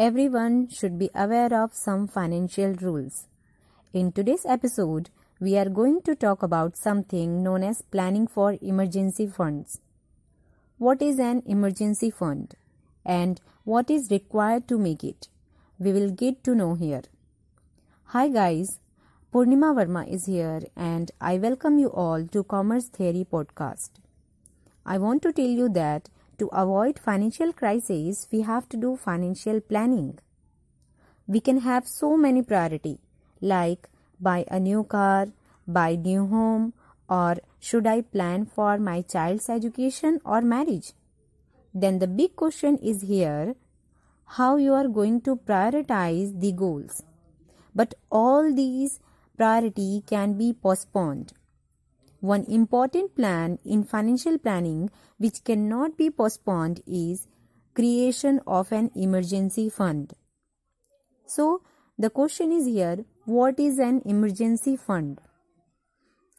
everyone should be aware of some financial rules. In today's episode, we are going to talk about something known as planning for emergency funds. What is an emergency fund and what is required to make it? We will get to know here. Hi guys, Purnima Verma is here and I welcome you all to Commerce Theory podcast. I want to tell you that to avoid financial crises, we have to do financial planning. We can have so many priority like buy a new car, buy new home or should I plan for my child's education or marriage? Then the big question is here how you are going to prioritize the goals. But all these priority can be postponed one important plan in financial planning which cannot be postponed is creation of an emergency fund. So the question is here what is an emergency fund?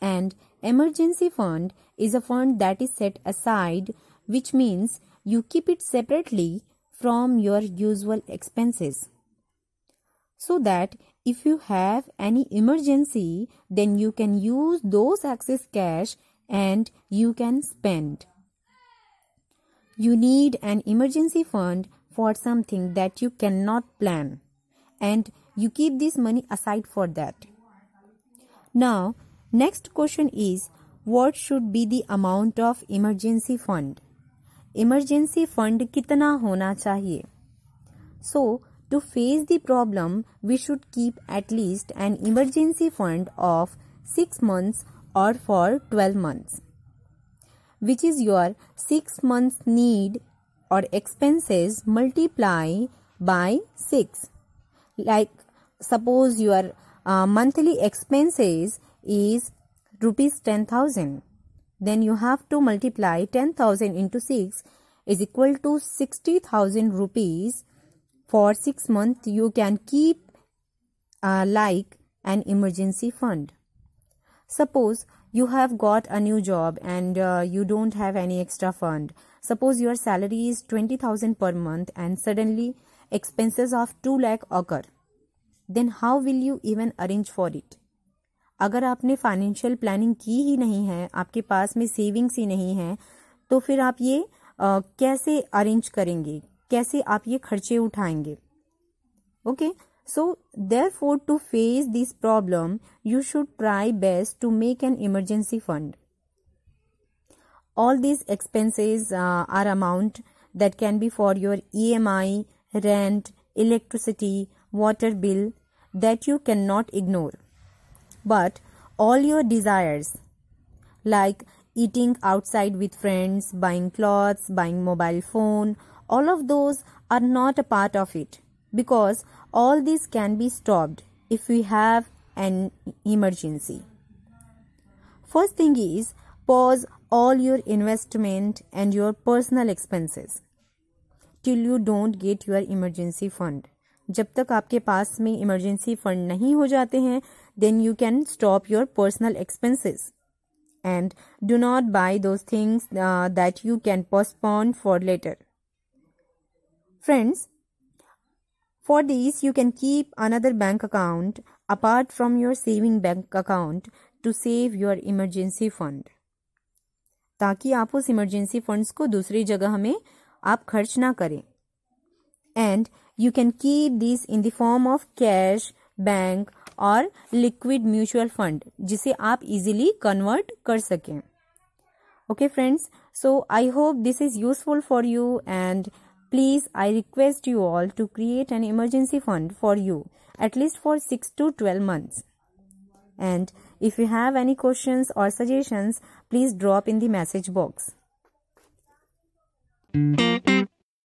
And emergency fund is a fund that is set aside which means you keep it separately from your usual expenses so that if you have any emergency, then you can use those excess cash and you can spend. You need an emergency fund for something that you cannot plan and you keep this money aside for that. Now, next question is what should be the amount of emergency fund? Emergency fund कितना होना चाहिए? So, to face the problem, we should keep at least an emergency fund of 6 months or for 12 months, which is your 6 months need or expenses multiply by 6. Like suppose your uh, monthly expenses is rupees 10,000 then you have to multiply 10,000 into 6 is equal to 60,000 rupees for 6 months you can keep uh, like an emergency fund suppose you have got a new job and uh, you don't have any extra fund suppose your salary is 20000 per month and suddenly expenses of 2 lakh occur then how will you even arrange for it अगर आपने financial planning की ही नहीं है आपके पास में savings ही नहीं है तो फिर आप ये आ, कैसे अरेंज करेंगे कैसे आप ये खर्चे उठाएंगे okay so therefore to face this problem you should try best to make an emergency fund all these expenses uh, are amount that can be for your EMI, rent, electricity, water bill that you cannot ignore. But all your desires like eating outside with friends, buying clothes, buying mobile phone, all of those are not a part of it because all these can be stopped if we have an emergency. First thing is pause all your investment and your personal expenses till you don't get your emergency fund. जब तक आपके पास में emergency fund नहीं हो जाते हैं then you can stop your personal expenses and do not buy those things that you can postpone for later Friends, for these you can keep another bank account apart from your saving bank account to save your emergency fund. ताकि आप उस emergency funds को दूसरी जगह में आप खर्च ना करें and you can keep this in the form of cash bank और लिक्विड म्यूचुअल फंड जिसे आप इजीली कन्वर्ट कर सकें okay friends so I hope this is useful for you and Please, I request you all to create an emergency fund for you at least for 6 to 12 months. And if you have any questions or suggestions, please drop in the message box.